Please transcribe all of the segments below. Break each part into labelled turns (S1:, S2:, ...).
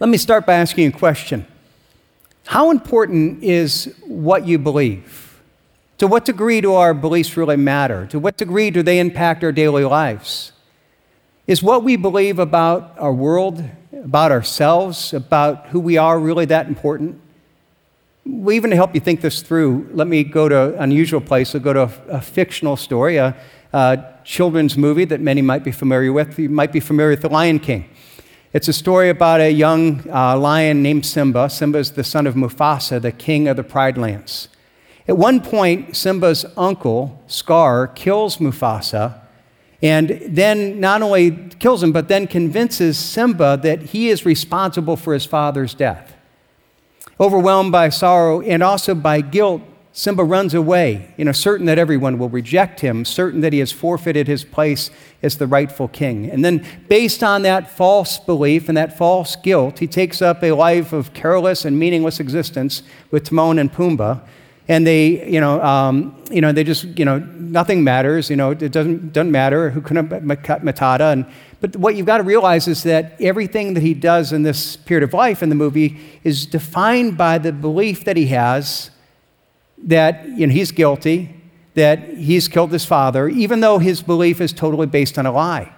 S1: Let me start by asking a question. How important is what you believe? To what degree do our beliefs really matter? To what degree do they impact our daily lives? Is what we believe about our world, about ourselves, about who we are really that important? Well, even to help you think this through, let me go to an unusual place. I'll go to a, a fictional story, a, a, children's movie that many might be familiar with. You might be familiar with The Lion King. It's a story about a young uh, lion named Simba. Simba is the son of Mufasa, the king of the Pride Lands. At one point, Simba's uncle, Scar, kills Mufasa and then not only kills him, but then convinces Simba that he is responsible for his father's death. Overwhelmed by sorrow and also by guilt, Simba runs away, you know, certain that everyone will reject him, certain that he has forfeited his place as the rightful king. And then, based on that false belief and that false guilt, he takes up a life of careless and meaningless existence with Timon and Pumbaa. And they, you know, um, you know, they just, you know, nothing matters. You know, it doesn't, doesn't matter. Hakuna Matata. And but what you've got to realize is that everything that he does in this period of life in the movie is defined by the belief that he has that you know, he's guilty, that he's killed his father, even though his belief is totally based on a lie.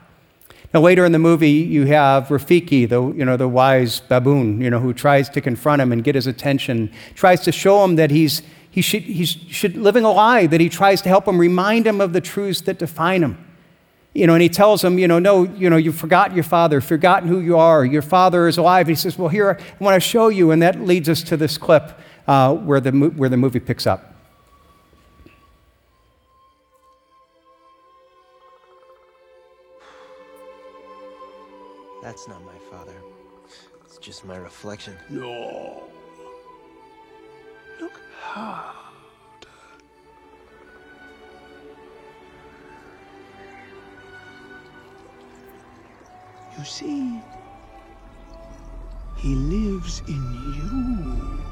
S1: Now, later in the movie, you have Rafiki, the, you know, the wise baboon, you know, who tries to confront him and get his attention, tries to show him that he's, he should, he's should living a lie, that he tries to help him, remind him of the truths that define him. You know, and he tells him, you know, no, you know, you've forgotten your father, forgotten who you are. Your father is alive. He says, well, here, I want to show you. And that leads us to this clip uh, where, the, where the movie picks up.
S2: That's not my father. It's just my reflection.
S3: No. Look hard. You see, he lives in you.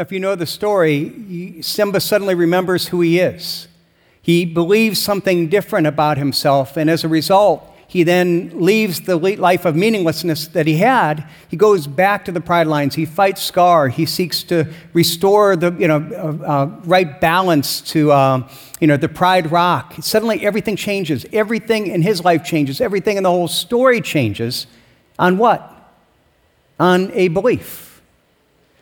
S1: if you know the story, Simba suddenly remembers who he is. He believes something different about himself, and as a result, he then leaves the life of meaninglessness that he had. He goes back to the Pride Lands. He fights Scar. He seeks to restore the you know, uh, uh, right balance to uh, you know, the pride rock. Suddenly, everything changes. Everything in his life changes. Everything in the whole story changes. On what? On a belief.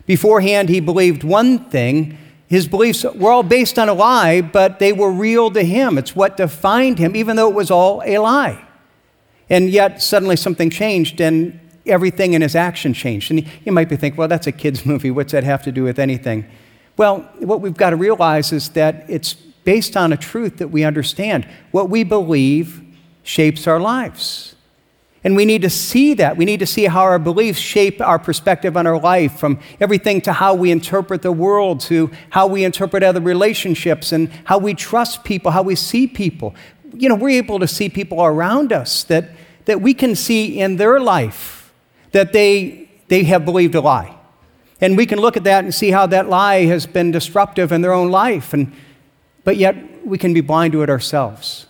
S1: Beforehand, he believed one thing. His beliefs were all based on a lie, but they were real to him. It's what defined him, even though it was all a lie. And yet, suddenly something changed, and everything in his action changed. And you might be thinking, well, that's a kid's movie. What's that have to do with anything? Well, what we've got to realize is that it's based on a truth that we understand. What we believe shapes our lives. And we need to see that. We need to see how our beliefs shape our perspective on our life, from everything to how we interpret the world, to how we interpret other relationships, and how we trust people, how we see people. You know, we're able to see people around us that, that we can see in their life that they, they have believed a lie. And we can look at that and see how that lie has been disruptive in their own life. And, but yet, we can be blind to it ourselves.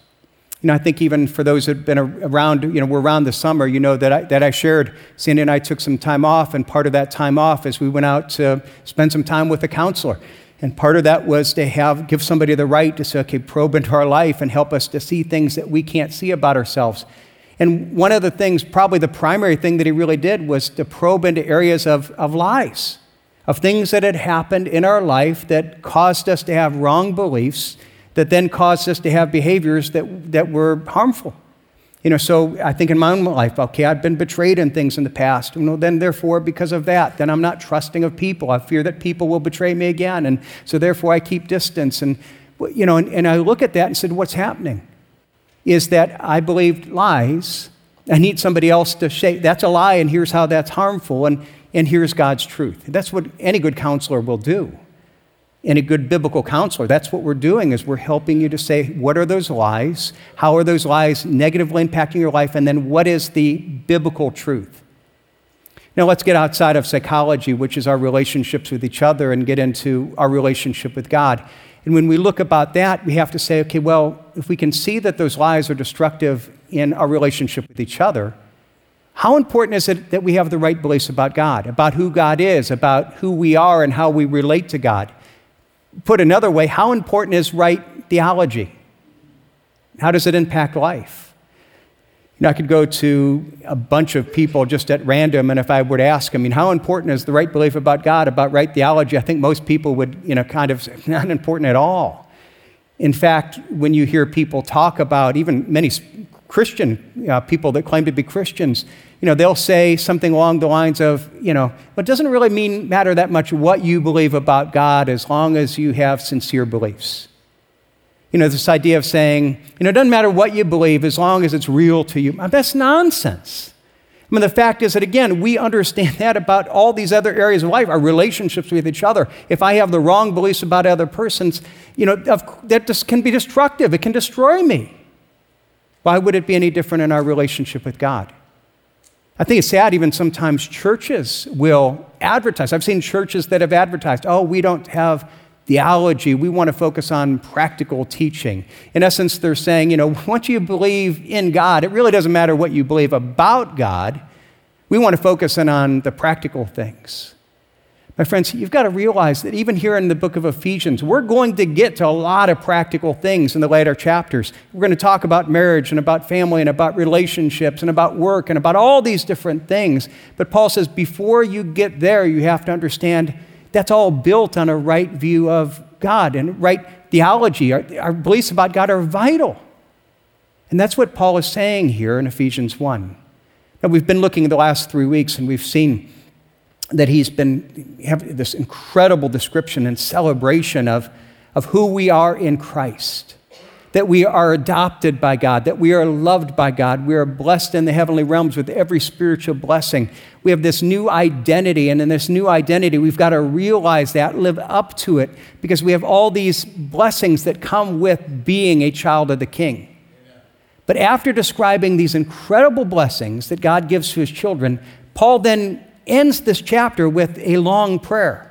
S1: You know, I think even for those that have been around, you know, we're around the summer, you know, that I, that I shared, Sandy and I took some time off, and part of that time off is we went out to spend some time with a counselor. And part of that was to have, give somebody the right to say, okay, probe into our life and help us to see things that we can't see about ourselves. And one of the things, probably the primary thing that he really did, was to probe into areas of, of lies, of things that had happened in our life that caused us to have wrong beliefs, that then caused us to have behaviors that, that were harmful. You know, so I think in my own life, okay, I've been betrayed in things in the past. You know, then therefore, because of that, then I'm not trusting of people. I fear that people will betray me again. And so therefore, I keep distance. And, you know, and, and I look at that and said, what's happening? Is that I believed lies. I need somebody else to say, that's a lie, and here's how that's harmful, and, and here's God's truth. That's what any good counselor will do and a good biblical counselor. That's what we're doing is we're helping you to say what are those lies? How are those lies negatively impacting your life? And then what is the biblical truth? Now let's get outside of psychology which is our relationships with each other and get into our relationship with god. And when we look about that we have to say okay well if we can see that those lies are destructive in our relationship with each other how important is it that we have the right beliefs about god about who god is about who we are and how we relate to god Put another way, how important is right theology? How does it impact life? You know, I could go to a bunch of people just at random, and if I were to ask, I mean, how important is the right belief about God, about right theology? I think most people would, you know, kind of not important at all. In fact, when you hear people talk about, even many Christian uh, people that claim to be Christians, you know, they'll say something along the lines of, you know, it doesn't really mean matter that much what you believe about God as long as you have sincere beliefs. You know, this idea of saying, you know, it doesn't matter what you believe as long as it's real to you. That's nonsense. I mean, the fact is that, again, we understand that about all these other areas of life, our relationships with each other. If I have the wrong beliefs about other persons, you know, that just can be destructive. It can destroy me. Why would it be any different in our relationship with God? I think it's sad, even sometimes churches will advertise. I've seen churches that have advertised, oh, we don't have theology, we want to focus on practical teaching. In essence, they're saying, you know, once you believe in God, it really doesn't matter what you believe about God. We want to focus in on the practical things. My friends, you've got to realize that even here in the book of Ephesians, we're going to get to a lot of practical things in the later chapters. We're going to talk about marriage and about family and about relationships and about work and about all these different things. But Paul says before you get there, you have to understand that's all built on a right view of God and right theology. Our, our beliefs about God are vital. And that's what Paul is saying here in Ephesians 1. Now, we've been looking the last three weeks and we've seen that he's been have this incredible description and celebration of, of who we are in Christ. That we are adopted by God, that we are loved by God, we are blessed in the heavenly realms with every spiritual blessing. We have this new identity, and in this new identity, we've got to realize that, live up to it, because we have all these blessings that come with being a child of the King. But after describing these incredible blessings that God gives to his children, Paul then ends this chapter with a long prayer.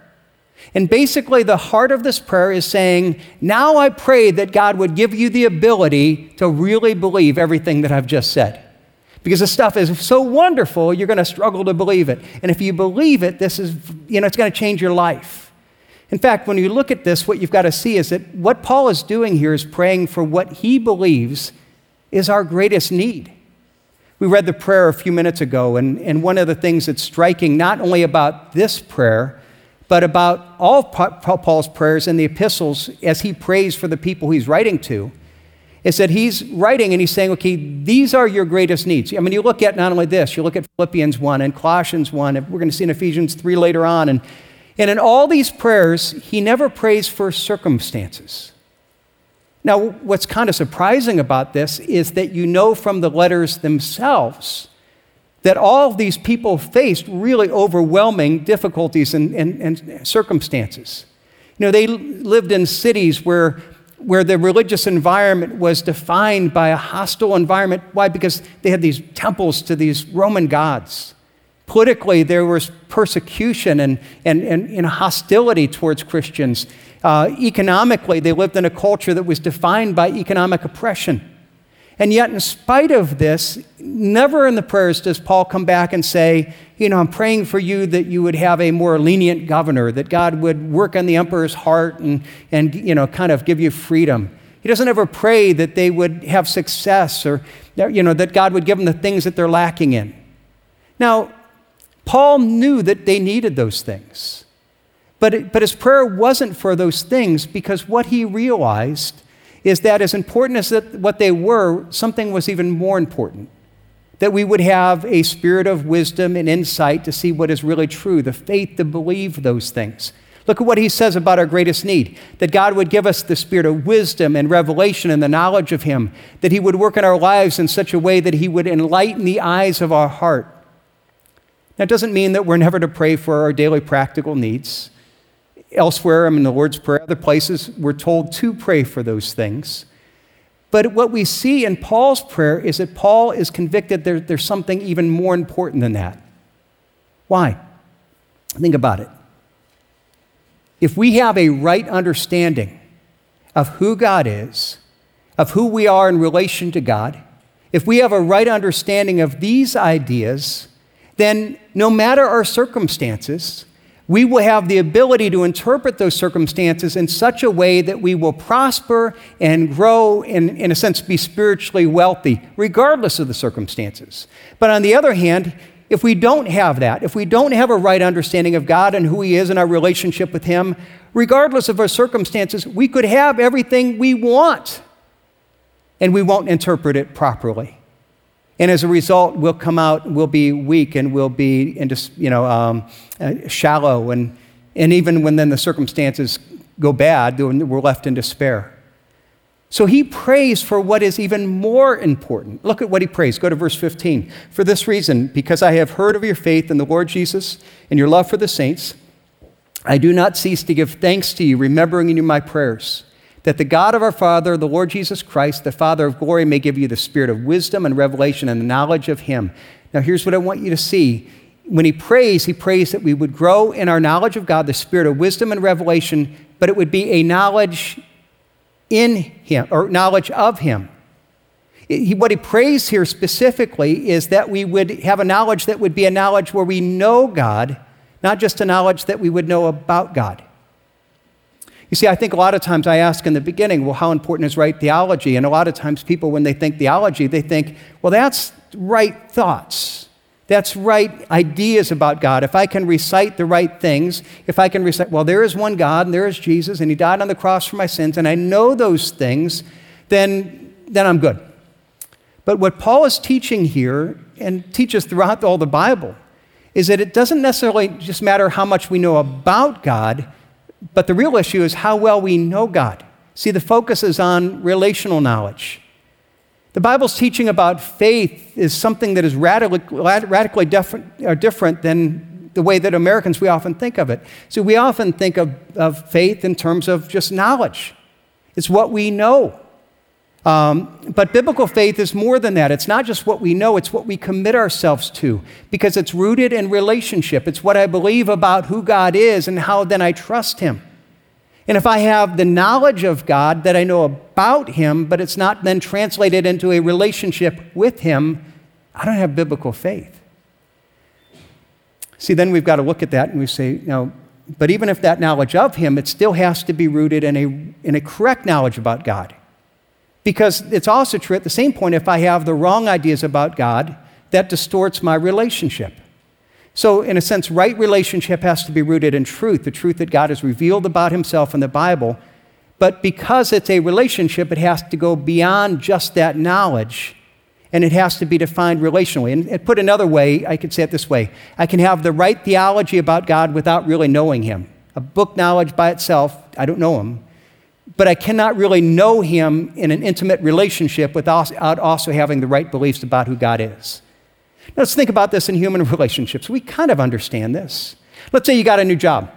S1: And basically, the heart of this prayer is saying, Now I pray that God would give you the ability to really believe everything that I've just said. Because this stuff is so wonderful, you're going to struggle to believe it. And if you believe it, this is, you know, it's going to change your life. In fact, when you look at this, what you've got to see is that what Paul is doing here is praying for what he believes is our greatest need. We read the prayer a few minutes ago, and, and one of the things that's striking, not only about this prayer, but about all Paul's prayers in the epistles as he prays for the people he's writing to, is that he's writing and he's saying, okay, these are your greatest needs. I mean, you look at not only this, you look at Philippians 1 and Colossians 1, and we're going to see in Ephesians 3 later on. And, and in all these prayers, he never prays for circumstances. Now, what's kind of surprising about this is that you know from the letters themselves that all of these people faced really overwhelming difficulties and, and, and circumstances. You know, they lived in cities where, where the religious environment was defined by a hostile environment. Why? Because they had these temples to these Roman gods. Politically, there was persecution and, and, and, and hostility towards Christians. Uh, economically, they lived in a culture that was defined by economic oppression. And yet, in spite of this, never in the prayers does Paul come back and say, You know, I'm praying for you that you would have a more lenient governor, that God would work on the emperor's heart and, and you know, kind of give you freedom. He doesn't ever pray that they would have success or, you know, that God would give them the things that they're lacking in. Now, Paul knew that they needed those things. But, it, but his prayer wasn't for those things because what he realized is that as important as that, what they were, something was even more important. That we would have a spirit of wisdom and insight to see what is really true, the faith to believe those things. Look at what he says about our greatest need that God would give us the spirit of wisdom and revelation and the knowledge of Him, that He would work in our lives in such a way that He would enlighten the eyes of our heart. That doesn't mean that we're never to pray for our daily practical needs. Elsewhere, I mean, the Lord's Prayer, other places, we're told to pray for those things. But what we see in Paul's prayer is that Paul is convicted there, there's something even more important than that. Why? Think about it. If we have a right understanding of who God is, of who we are in relation to God, if we have a right understanding of these ideas, then no matter our circumstances, we will have the ability to interpret those circumstances in such a way that we will prosper and grow and, in a sense, be spiritually wealthy, regardless of the circumstances. But on the other hand, if we don't have that, if we don't have a right understanding of God and who He is and our relationship with Him, regardless of our circumstances, we could have everything we want and we won't interpret it properly. And as a result, we'll come out, we'll be weak, and we'll be into, you know, um, uh, shallow. And, and even when then the circumstances go bad, we're left in despair. So he prays for what is even more important. Look at what he prays. Go to verse 15. For this reason, because I have heard of your faith in the Lord Jesus and your love for the saints, I do not cease to give thanks to you, remembering in you my prayers that the God of our Father, the Lord Jesus Christ, the Father of glory, may give you the spirit of wisdom and revelation and the knowledge of Him. Now, here's what I want you to see. When he prays, he prays that we would grow in our knowledge of God, the spirit of wisdom and revelation, but it would be a knowledge in Him or knowledge of Him. What he prays here specifically is that we would have a knowledge that would be a knowledge where we know God, not just a knowledge that we would know about God. You see, I think a lot of times I ask in the beginning, well, how important is right theology? And a lot of times people, when they think theology, they think, well, that's right thoughts. That's right ideas about God. If I can recite the right things, if I can recite, well, there is one God and there is Jesus and he died on the cross for my sins, and I know those things, then, then I'm good. But what Paul is teaching here and teaches throughout all the Bible is that it doesn't necessarily just matter how much we know about God, but the real issue is how well we know God. See, the focus is on relational knowledge. The Bible's teaching about faith is something that is radically, radically different, or different than the way that Americans we often think of it. So we often think of, of faith in terms of just knowledge. It's what we know. Um, but biblical faith is more than that. It's not just what we know, it's what we commit ourselves to because it's rooted in relationship. It's what I believe about who God is and how then I trust Him. And if I have the knowledge of God that I know about Him, but it's not then translated into a relationship with Him, I don't have biblical faith. See, then we've got to look at that and we say, you know, but even if that knowledge of Him, it still has to be rooted in a, in a correct knowledge about God. Because it's also true at the same point, if I have the wrong ideas about God, that distorts my relationship. So, in a sense, right relationship has to be rooted in truth, the truth that God has revealed about himself in the Bible. But because it's a relationship, it has to go beyond just that knowledge and it has to be defined relationally. And put another way, I could say it this way I can have the right theology about God without really knowing him. A book knowledge by itself, I don't know him but I cannot really know him in an intimate relationship without also having the right beliefs about who God is. Now, let's think about this in human relationships. We kind of understand this. Let's say you got a new job,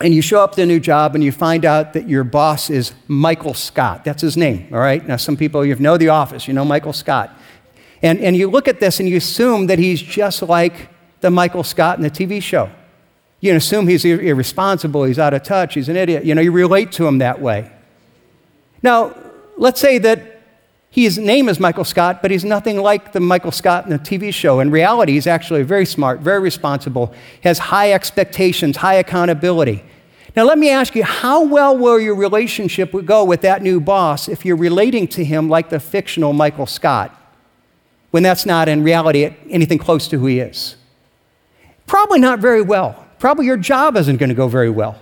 S1: and you show up to a new job and you find out that your boss is Michael Scott. That's his name, all right? Now, some people, you know the office, you know Michael Scott. And, and you look at this and you assume that he's just like the Michael Scott in the TV show. You assume he's irresponsible, he's out of touch, he's an idiot. You know, you relate to him that way. Now, let's say that His name is Michael Scott, but he's nothing like the Michael Scott in the TV show. In reality, he's actually very smart, very responsible, has high expectations, high accountability. Now, let me ask you how well will your relationship go with that new boss if you're relating to him like the fictional Michael Scott, when that's not in reality anything close to who he is? Probably not very well. Probably your job isn't going to go very well.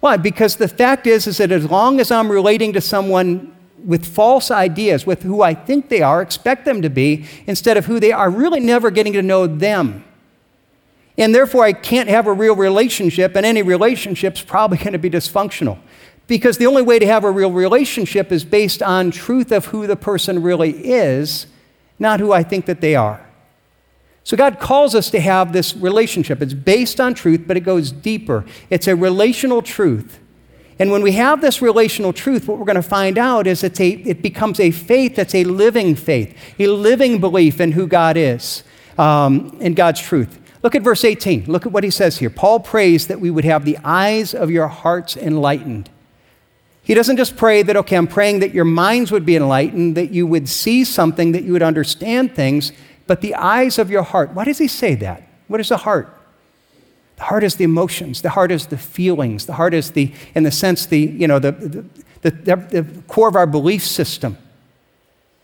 S1: Why? Because the fact is, is that as long as I'm relating to someone with false ideas, with who I think they are, expect them to be, instead of who they are, really never getting to know them. And therefore, I can't have a real relationship, and any relationship's probably going to be dysfunctional. Because the only way to have a real relationship is based on truth of who the person really is, not who I think that they are. So God calls us to have this relationship. It's based on truth, but it goes deeper. It's a relational truth. And when we have this relational truth, what we're going to find out is it's a, it becomes a faith that's a living faith, a living belief in who God is, um, in God's truth. Look at verse 18. Look at what he says here. Paul prays that we would have the eyes of your hearts enlightened. He doesn't just pray that, okay, I'm praying that your minds would be enlightened, that you would see something, that you would understand things, but the eyes of your heart. Why does he say that? What is the heart? The heart is the emotions. The heart is the feelings. The heart is the, in the sense, the, you know, the, the, the, the core of our belief system.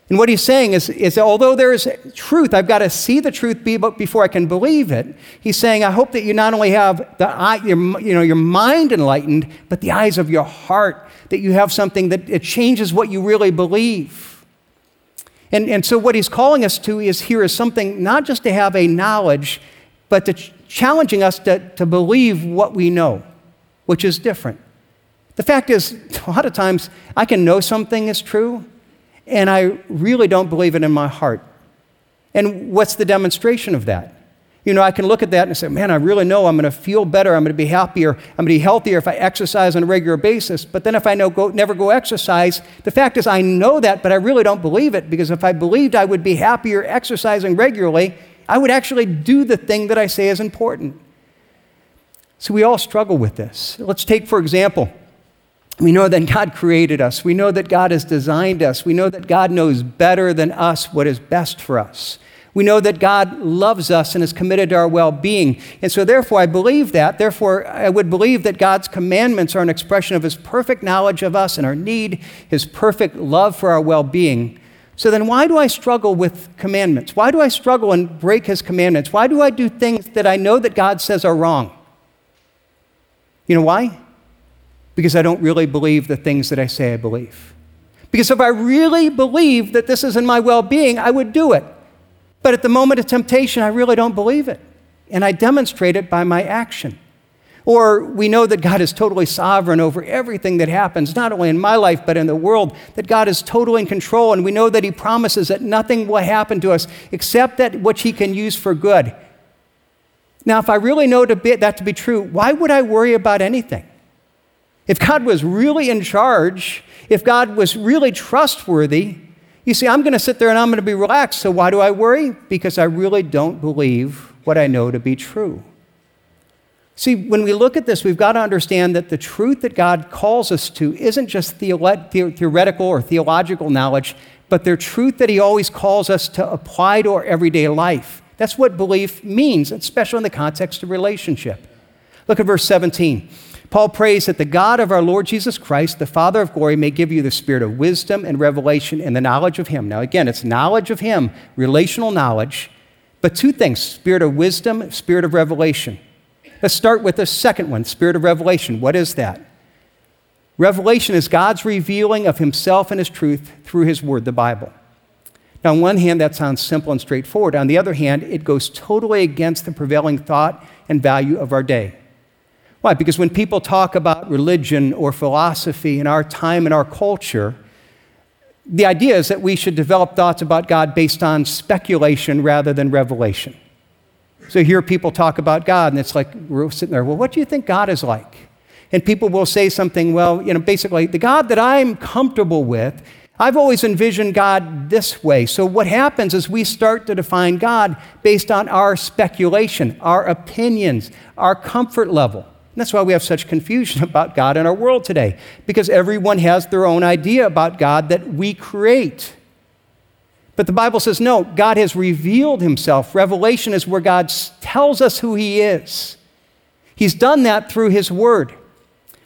S1: And what he's saying is, is although there is truth, I've got to see the truth before I can believe it. He's saying, I hope that you not only have the eye, your, you know, your mind enlightened, but the eyes of your heart, that you have something that it changes what you really believe. And, and so, what he's calling us to is here is something not just to have a knowledge, but to ch- challenging us to, to believe what we know, which is different. The fact is, a lot of times I can know something is true, and I really don't believe it in my heart. And what's the demonstration of that? You know, I can look at that and say, man, I really know I'm going to feel better. I'm going to be happier. I'm going to be healthier if I exercise on a regular basis. But then if I know go, never go exercise, the fact is I know that, but I really don't believe it because if I believed I would be happier exercising regularly, I would actually do the thing that I say is important. So we all struggle with this. Let's take, for example, we know that God created us. We know that God has designed us. We know that God knows better than us what is best for us. We know that God loves us and is committed to our well being. And so, therefore, I believe that. Therefore, I would believe that God's commandments are an expression of His perfect knowledge of us and our need, His perfect love for our well being. So, then why do I struggle with commandments? Why do I struggle and break His commandments? Why do I do things that I know that God says are wrong? You know why? because I don't really believe the things that I say I believe. Because if I really believe that this is in my well being, I would do it. But at the moment of temptation, I really don't believe it. And I demonstrate it by my action. Or we know that God is totally sovereign over everything that happens, not only in my life, but in the world, that God is totally in control. And we know that He promises that nothing will happen to us except that which He can use for good. Now, if I really know to be, that to be true, why would I worry about anything? If God was really in charge, if God was really trustworthy, you see, I'm going to sit there and I'm going to be relaxed. So why do I worry? Because I really don't believe what I know to be true. See, when we look at this, we've got to understand that the truth that God calls us to isn't just theoretical or theological knowledge, but the truth that He always calls us to apply to our everyday life. That's what belief means, especially in the context of relationship. Look at verse 17. Paul prays that the God of our Lord Jesus Christ, the Father of glory, may give you the spirit of wisdom and revelation and the knowledge of Him. Now, again, it's knowledge of Him, relational knowledge, but two things spirit of wisdom, spirit of revelation. Let's start with the second one spirit of revelation. What is that? Revelation is God's revealing of Himself and His truth through His Word, the Bible. Now, on one hand, that sounds simple and straightforward. On the other hand, it goes totally against the prevailing thought and value of our day. Why? Because when people talk about religion or philosophy in our time and our culture, the idea is that we should develop thoughts about God based on speculation rather than revelation. So, here people talk about God, and it's like we're sitting there, well, what do you think God is like? And people will say something, well, you know, basically, the God that I'm comfortable with, I've always envisioned God this way. So, what happens is we start to define God based on our speculation, our opinions, our comfort level. And that's why we have such confusion about God in our world today, because everyone has their own idea about God that we create. But the Bible says no, God has revealed himself. Revelation is where God tells us who he is. He's done that through his word.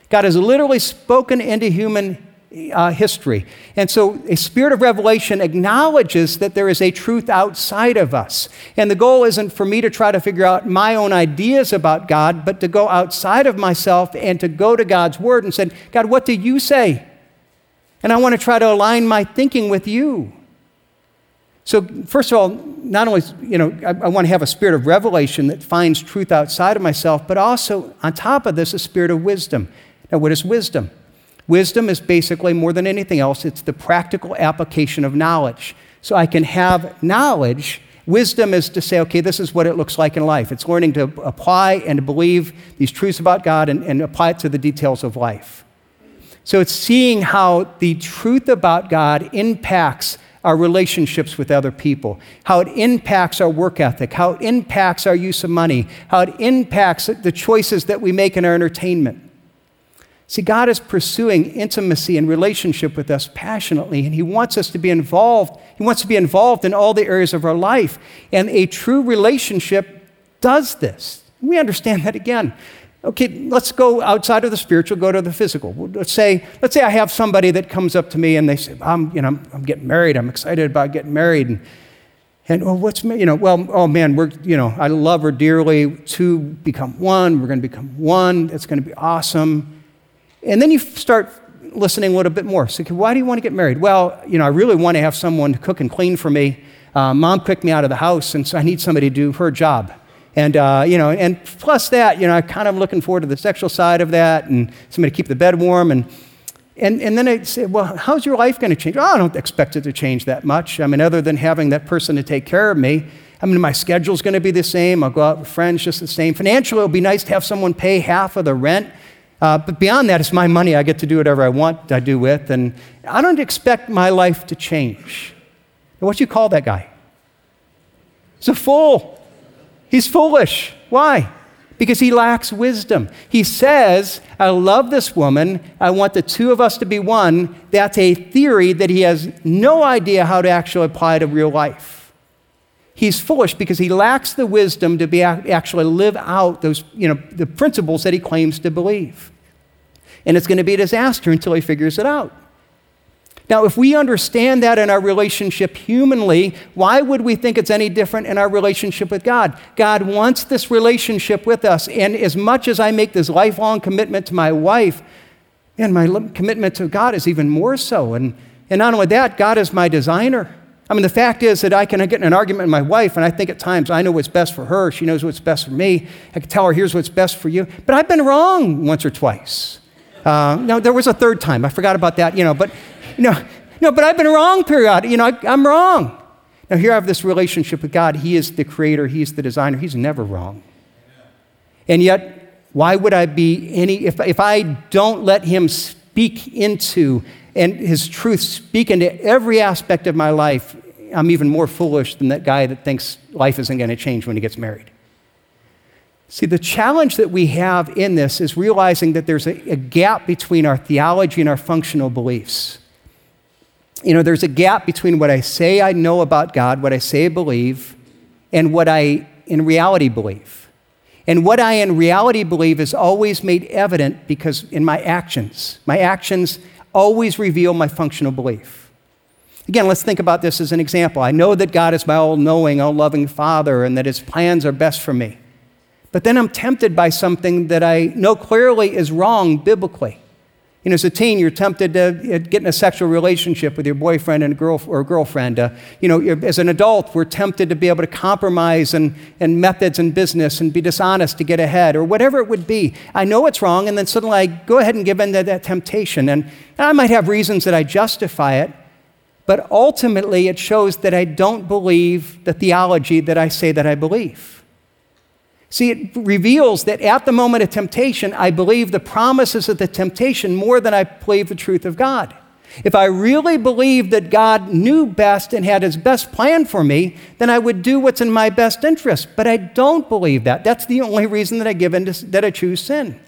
S1: God has literally spoken into human uh, history. And so a spirit of revelation acknowledges that there is a truth outside of us. And the goal isn't for me to try to figure out my own ideas about God, but to go outside of myself and to go to God's word and say, God, what do you say? And I want to try to align my thinking with you. So, first of all, not only, you know, I, I, want to have a spirit of revelation that finds truth outside of myself, but also, on top of this, a spirit of wisdom. Now, what is wisdom? Wisdom is basically more than anything else, it's the practical application of knowledge. So I can have knowledge. Wisdom is to say, okay, this is what it looks like in life. It's learning to apply and believe these truths about God and, and apply it to the details of life. So it's seeing how the truth about God impacts our relationships with other people, how it impacts our work ethic, how it impacts our use of money, how it impacts the choices that we make in our entertainment. See, God is pursuing intimacy and relationship with us passionately, and He wants us to be involved. He wants to be involved in all the areas of our life. And a true relationship does this. We understand that again. Okay, let's go outside of the spiritual, go to the physical. Let's say, let's say I have somebody that comes up to me and they say, I'm, you know, I'm, I'm getting married. I'm excited about getting married. And, and oh, what's, you know, well, oh man, we're, you know, I love her dearly. Two become one. We're going to become one. It's going to be awesome. And then you start listening a little bit more. So, why do you want to get married? Well, you know, I really want to have someone to cook and clean for me. Uh, Mom kicked me out of the house, and so I need somebody to do her job. And, uh, you know, and plus that, you know, I'm kind of looking forward to the sexual side of that and somebody to keep the bed warm. And, and, and then I say, well, how's your life going to change? Oh, I don't expect it to change that much. I mean, other than having that person to take care of me. I mean, my schedule's going to be the same. I'll go out with friends just the same. Financially, it'll be nice to have someone pay half of the rent uh, but beyond that, it's my money. I get to do whatever I want, I do with. And I don't expect my life to change. What do you call that guy? He's a fool. He's foolish. Why? Because he lacks wisdom. He says, I love this woman. I want the two of us to be one. That's a theory that he has no idea how to actually apply to real life. He's foolish because he lacks the wisdom to be actually live out those, you know, the principles that he claims to believe and it's going to be a disaster until he figures it out. Now, if we understand that in our relationship humanly, why would we think it's any different in our relationship with God? God wants this relationship with us. And as much as I make this lifelong commitment to my wife, and my commitment to God is even more so. And, and not only that, God is my designer. I mean, the fact is that I can get in an argument with my wife, and I think at times I know what's best for her. She knows what's best for me. I can tell her, here's what's best for you. But I've been wrong once or twice. Uh, no, there was a third time. I forgot about that, you know, but, you know, no, but I've been wrong period. You know, I, I'm wrong. Now, here I have this relationship with God. He is the creator, He's the designer. He's never wrong. And yet, why would I be any, if, if I don't let Him speak into and His truth speak into every aspect of my life, I'm even more foolish than that guy that thinks life isn't going to change when he gets married. See, the challenge that we have in this is realizing that there's a, a, gap between our theology and our functional beliefs. You know, there's a gap between what I say I know about God, what I say I believe, and what I in reality believe. And what I in reality believe is always made evident because in my actions, my actions always reveal my functional belief. Again, let's think about this as an example. I know that God is my all knowing, all loving Father, and that His plans are best for me. But then I'm tempted by something that I know clearly is wrong biblically. You know, as a teen, you're tempted to uh, get in a sexual relationship with your boyfriend and girl, or girlfriend. Uh, you know, as an adult, we're tempted to be able to compromise and, and methods in business and be dishonest to get ahead or whatever it would be. I know it's wrong, and then suddenly I go ahead and give in to that temptation. And I might have reasons that I justify it, but ultimately it shows that I don't believe the theology that I say that I believe. See, it reveals that at the moment of temptation, I believe the promises of the temptation more than I believe the truth of God. If I really believed that God knew best and had his best plan for me, then I would do what's in my best interest. But I don't believe that. That's the only reason that I give in to, that I choose sin.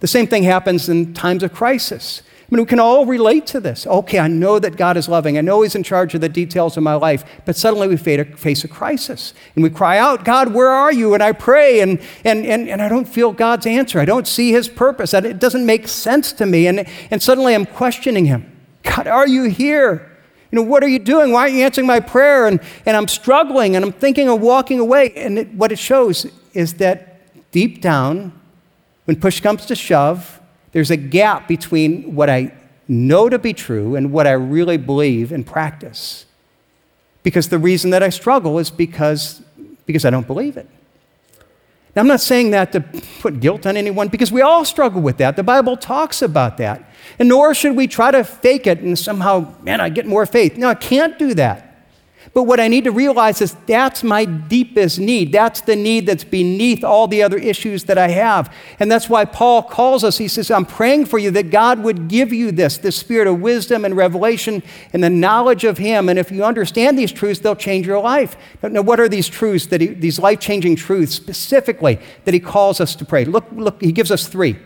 S1: The same thing happens in times of crisis. I mean, we can all relate to this. Okay, I know that God is loving. I know He's in charge of the details of my life. But suddenly we face a crisis. And we cry out, God, where are you? And I pray, and, and, and, and I don't feel God's answer. I don't see His purpose. It doesn't make sense to me. And, and suddenly I'm questioning Him God, are you here? You know, what are you doing? Why aren't you answering my prayer? And, and I'm struggling and I'm thinking of walking away. And it, what it shows is that deep down, when push comes to shove, there's a gap between what I know to be true and what I really believe and practice. Because the reason that I struggle is because, because I don't believe it. Now, I'm not saying that to put guilt on anyone because we all struggle with that. The Bible talks about that. And nor should we try to fake it and somehow, man, I get more faith. No, I can't do that. But what I need to realize is that's my deepest need. That's the need that's beneath all the other issues that I have. And that's why Paul calls us. He says, I'm praying for you that God would give you this, the spirit of wisdom and revelation and the knowledge of Him. And if you understand these truths, they'll change your life. Now, what are these truths, that he, these life changing truths specifically that He calls us to pray? Look, look, He gives us three.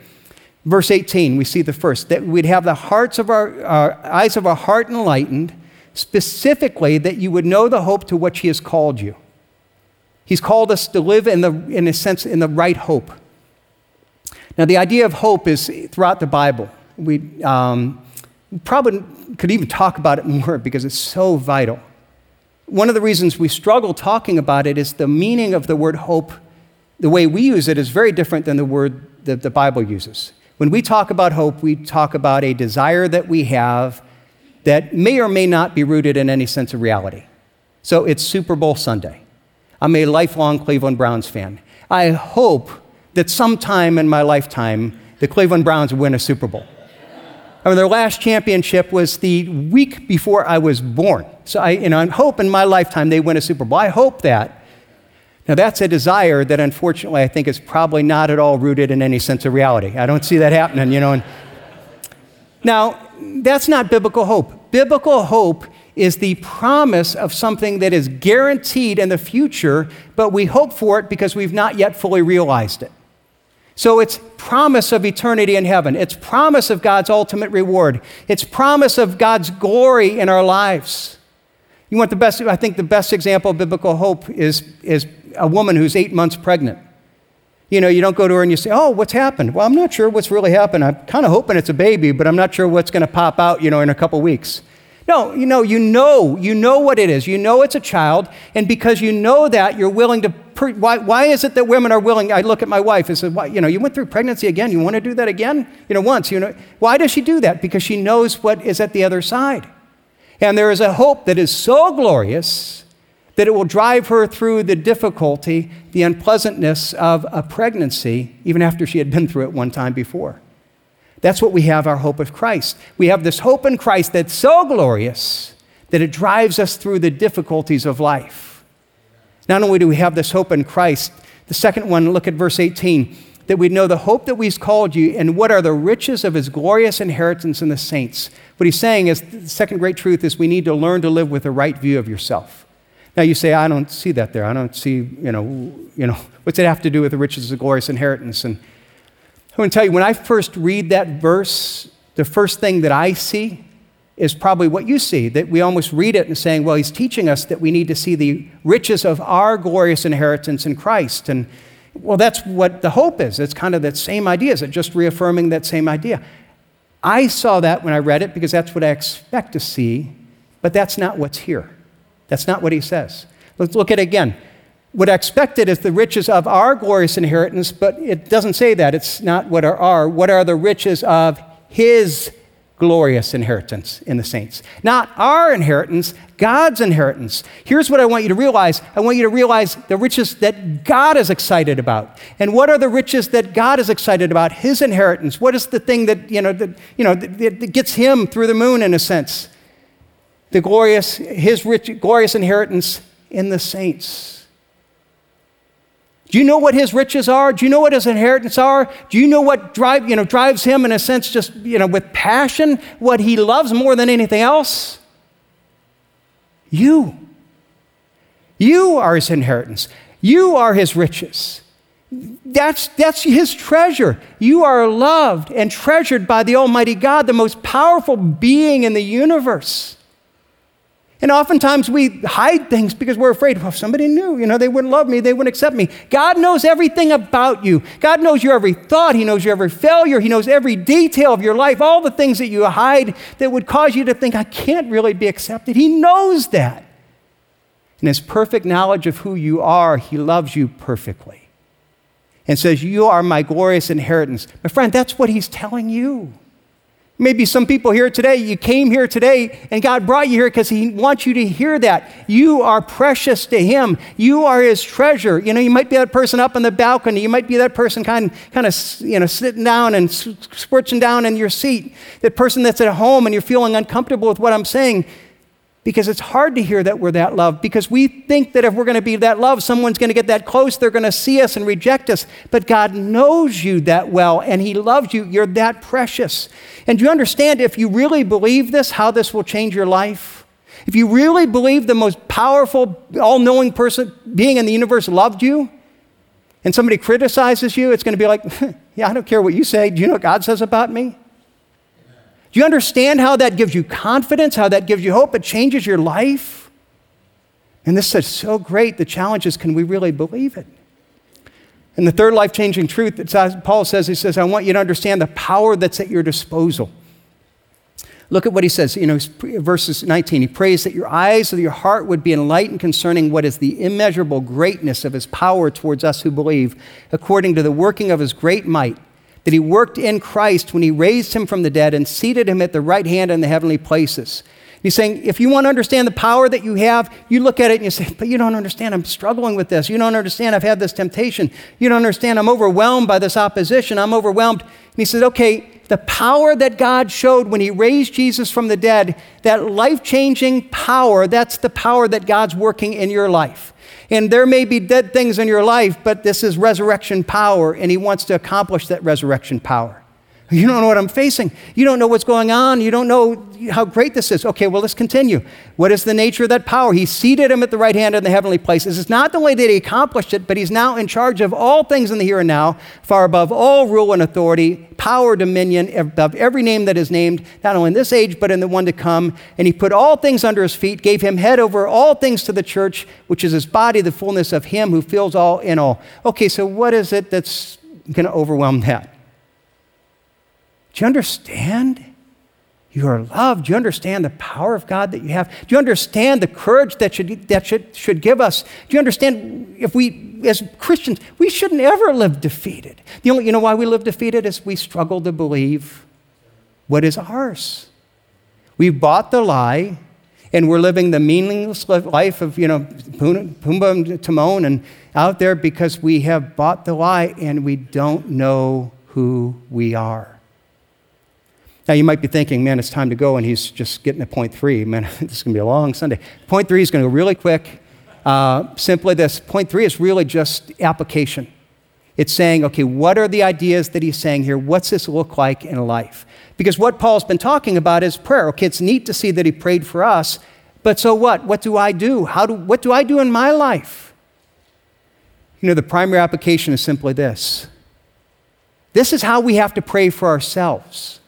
S1: Verse 18, we see the first that we'd have the hearts of our, our eyes of our heart enlightened specifically that you would know the hope to which He has called you. He's called us to live in, the, in a sense, in the right hope. Now, the idea of hope is throughout the Bible. We um, probably could even talk about it more because it's so vital. One of the reasons we struggle talking about it is the meaning of the word hope, the way we use it is very different than the word that the Bible uses. When we talk about hope, we talk about a desire that we have that may or may not be rooted in any sense of reality. So it's Super Bowl Sunday. I'm a lifelong Cleveland Browns fan. I hope that sometime in my lifetime, the Cleveland Browns win a Super Bowl. I mean, their last championship was the week before I was born. So I, you know, I hope in my lifetime they win a Super Bowl. I hope that. Now, that's a desire that unfortunately I think is probably not at all rooted in any sense of reality. I don't see that happening, you know. And now, that's not biblical hope. Biblical hope is the promise of something that is guaranteed in the future, but we hope for it because we've not yet fully realized it. So it's promise of eternity in heaven. It's promise of God's ultimate reward. It's promise of God's glory in our lives. You want the best, I think the best example of biblical hope is, is a woman who's eight months pregnant. You know, you don't go to her and you say, Oh, what's happened? Well, I'm not sure what's really happened. I'm kind of hoping it's a baby, but I'm not sure what's going to pop out, you know, in a couple weeks. No, you know, you know, you know what it is. You know it's a child, and because you know that, you're willing to. Pre- why, why is it that women are willing? I look at my wife and say, why, you know, you went through pregnancy again. You want to do that again? You know, once. You know, why does she do that? Because she knows what is at the other side, and there is a hope that is so glorious that it will drive her through the difficulty, the unpleasantness of a pregnancy, even after she had been through it one time before. That's what we have our hope of Christ. We have this hope in Christ that's so glorious that it drives us through the difficulties of life. Not only do we have this hope in Christ, the second one, look at verse 18, that we know the hope that we've called you and what are the riches of his glorious inheritance in the saints. What he's saying is the second great truth is we need to learn to live with a right view of yourself. Now you say, I don't see that there. I don't see, you know, you know, what's it have to do with the riches of glorious inheritance? And I want to tell you, when I first read that verse, the first thing that I see is probably what you see, that we almost read it and saying, well, he's teaching us that we need to see the riches of our glorious inheritance in Christ. And well, that's what the hope is. It's kind of that same idea. Is it just reaffirming that same idea? I saw that when I read it because that's what I expect to see, but that's not what's here. That's not what he says. Let's look at it again. What I expected is the riches of our glorious inheritance, but it doesn't say that. It's not what are our. What are the riches of his glorious inheritance in the saints? Not our inheritance, God's inheritance. Here's what I want you to realize I want you to realize the riches that God is excited about. And what are the riches that God is excited about? His inheritance. What is the thing that, you know, that, you know, that, that gets him through the moon in a sense? The glorious, his rich, glorious inheritance in the saints. Do you know what his riches are? Do you know what his inheritance are? Do you know what drive, you know, drives him in a sense just you know, with passion, what he loves more than anything else? You. You are his inheritance. You are his riches. That's, that's his treasure. You are loved and treasured by the Almighty God, the most powerful being in the universe. And oftentimes we hide things because we're afraid, well, if somebody knew, you know, they wouldn't love me, they wouldn't accept me. God knows everything about you. God knows your every thought, He knows your every failure, He knows every detail of your life, all the things that you hide that would cause you to think, I can't really be accepted. He knows that. In His perfect knowledge of who you are, He loves you perfectly and says, You are my glorious inheritance. My friend, that's what He's telling you. Maybe some people here today, you came here today and God brought you here because He wants you to hear that. You are precious to Him. You are His treasure. You know, you might be that person up on the balcony. You might be that person kind, kind of, you know, sitting down and squirching down in your seat. That person that's at home and you're feeling uncomfortable with what I'm saying because it's hard to hear that we're that loved because we think that if we're going to be that loved, someone's going to get that close, they're going to see us and reject us. But God knows you that well and He loves you. You're that precious. And do you understand if you really believe this, how this will change your life? If you really believe the most powerful, all knowing person, being in the universe loved you, and somebody criticizes you, it's going to be like, yeah, I don't care what you say. Do you know what God says about me? Do you understand how that gives you confidence, how that gives you hope? It changes your life. And this is so great. The challenge is can we really believe it? And the third life changing truth that uh, Paul says, he says, I want you to understand the power that's at your disposal. Look at what he says, you know, verses 19. He prays that your eyes of your heart would be enlightened concerning what is the immeasurable greatness of his power towards us who believe, according to the working of his great might that he worked in Christ when he raised him from the dead and seated him at the right hand in the heavenly places. He's saying, if you want to understand the power that you have, you look at it and you say, but you don't understand. I'm struggling with this. You don't understand. I've had this temptation. You don't understand. I'm overwhelmed by this opposition. I'm overwhelmed. And he says, okay, the power that God showed when he raised Jesus from the dead, that life changing power, that's the power that God's working in your life. And there may be dead things in your life, but this is resurrection power, and He wants to accomplish that resurrection power. You don't know what I'm facing. You don't know what's going on. You don't know how great this is. Okay, well, let's continue. What is the nature of that power? He seated him at the right hand in the heavenly places. It's not the way that he accomplished it, but he's now in charge of all things in the here and now, far above all rule and authority, power, dominion, above every name that is named, not only in this age, but in the one to come. And he put all things under his feet, gave him head over all things to the church, which is his body, the fullness of him who fills all in all. Okay, so what is it that's going to overwhelm that? Do you understand? You are loved. Do you understand the power of God that you have? Do you understand the courage that should, that should, should give us? Do you understand if we, as Christians, we shouldn't ever live defeated? The only, you know why we live defeated is we struggle to believe what is ours. We've bought the lie and we're living the meaningless life of, you know, Pumbaa and Timon and out there because we have bought the lie and we don't know who we are. Now, you might be thinking, man, it's time to go, and he's just getting to point three. Man, this is going to be a long Sunday. Point three is going to go really quick. Uh, simply this point three is really just application. It's saying, okay, what are the ideas that he's saying here? What's this look like in life? Because what Paul's been talking about is prayer. Okay, it's neat to see that he prayed for us, but so what? What do I do? How do, what do I do in my life? You know, the primary application is simply this this is how we have to pray for ourselves.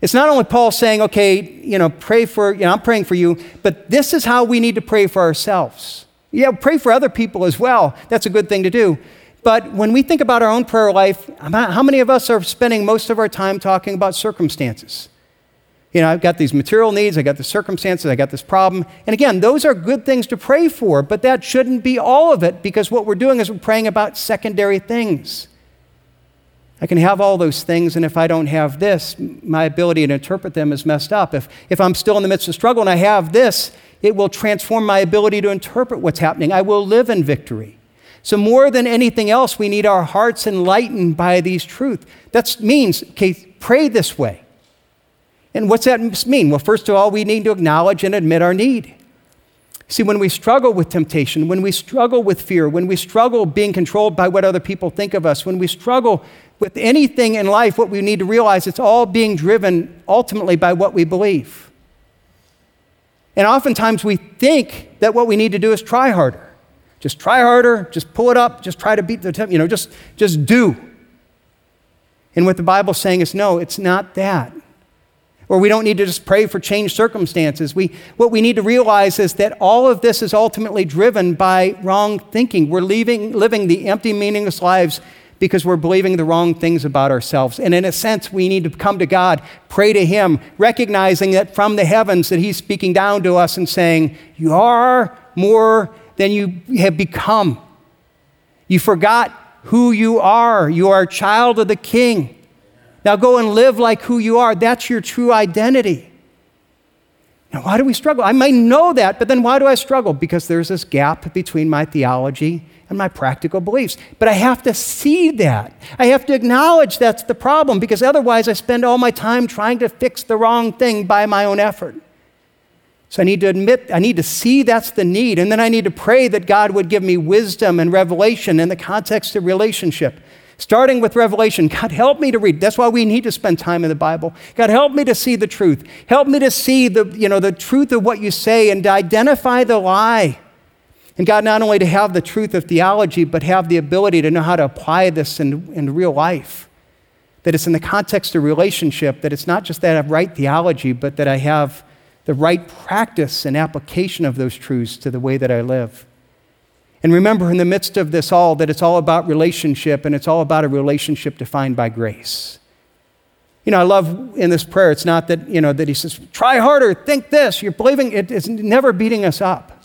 S1: It's not only Paul saying, okay, you know, pray for, you know, I'm praying for you, but this is how we need to pray for ourselves. Yeah, pray for other people as well. That's a good thing to do. But when we think about our own prayer life, how many of us are spending most of our time talking about circumstances? You know, I've got these material needs, I got the circumstances, I got this problem. And again, those are good things to pray for, but that shouldn't be all of it because what we're doing is we're praying about secondary things. I can have all those things, and if I don't have this, my ability to interpret them is messed up. If, if I'm still in the midst of struggle and I have this, it will transform my ability to interpret what's happening. I will live in victory. So, more than anything else, we need our hearts enlightened by these truths. That means, okay, pray this way. And what's that mean? Well, first of all, we need to acknowledge and admit our need. See, when we struggle with temptation, when we struggle with fear, when we struggle being controlled by what other people think of us, when we struggle with anything in life, what we need to realize it's all being driven ultimately by what we believe. And oftentimes we think that what we need to do is try harder. Just try harder, just pull it up, just try to beat the temp, you know, just, just do. And what the Bible's saying is no, it's not that. Or we don't need to just pray for changed circumstances. We, what we need to realize is that all of this is ultimately driven by wrong thinking. We're leaving, living the empty, meaningless lives because we're believing the wrong things about ourselves. And in a sense, we need to come to God, pray to Him, recognizing that from the heavens that He's speaking down to us and saying, You are more than you have become. You forgot who you are. You are a child of the King. Now go and live like who you are. That's your true identity. Now, why do we struggle? I might know that, but then why do I struggle? Because there's this gap between my theology and my practical beliefs. But I have to see that. I have to acknowledge that's the problem because otherwise I spend all my time trying to fix the wrong thing by my own effort. So I need to admit, I need to see that's the need, and then I need to pray that God would give me wisdom and revelation in the context of relationship. Starting with Revelation, God, help me to read. That's why we need to spend time in the Bible. God, help me to see the truth. Help me to see the, you know, the truth of what you say and to identify the lie. And God, not only to have the truth of theology, but have the ability to know how to apply this in, in real life. That it's in the context of relationship, that it's not just that I have right theology, but that I have the right practice and application of those truths to the way that I live. And remember, in the midst of this all, that it's all about relationship and it's all about a relationship defined by grace. You know, I love in this prayer, it's not that, you know, that he says, try harder, think this. You're believing it is never beating us up.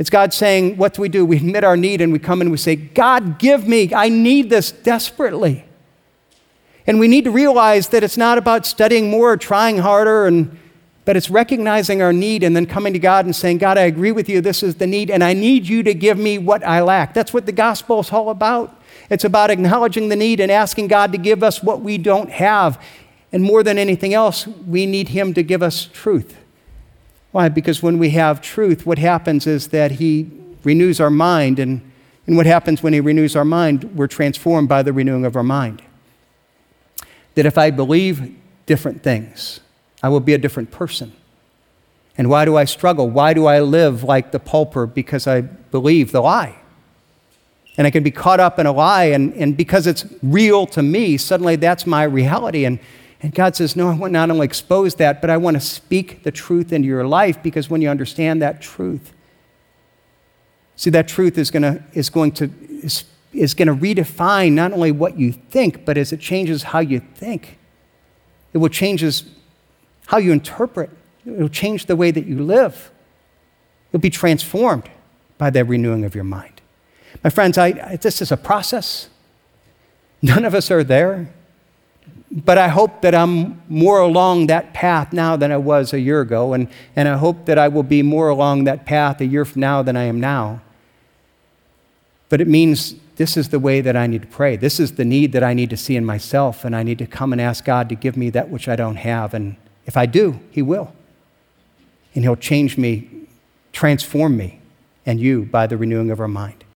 S1: It's God saying, what do we do? We admit our need and we come and we say, God, give me, I need this desperately. And we need to realize that it's not about studying more, or trying harder, and but it's recognizing our need and then coming to God and saying, God, I agree with you. This is the need, and I need you to give me what I lack. That's what the gospel is all about. It's about acknowledging the need and asking God to give us what we don't have. And more than anything else, we need Him to give us truth. Why? Because when we have truth, what happens is that He renews our mind. And, and what happens when He renews our mind? We're transformed by the renewing of our mind. That if I believe different things, I will be a different person. And why do I struggle? Why do I live like the pauper? Because I believe the lie. And I can be caught up in a lie, and, and because it's real to me, suddenly that's my reality. And, and God says, No, I want not only expose that, but I want to speak the truth into your life because when you understand that truth, see, that truth is, gonna, is going to, is, is going to redefine not only what you think, but as it changes how you think, it will changes how you interpret. It'll change the way that you live. You'll be transformed by the renewing of your mind. My friends, I, I, this is a process. None of us are there. But I hope that I'm more along that path now than I was a year ago, and, and I hope that I will be more along that path a year from now than I am now. But it means this is the way that I need to pray. This is the need that I need to see in myself, and I need to come and ask God to give me that which I don't have. And if I do, He will. And He'll change me, transform me, and you by the renewing of our mind.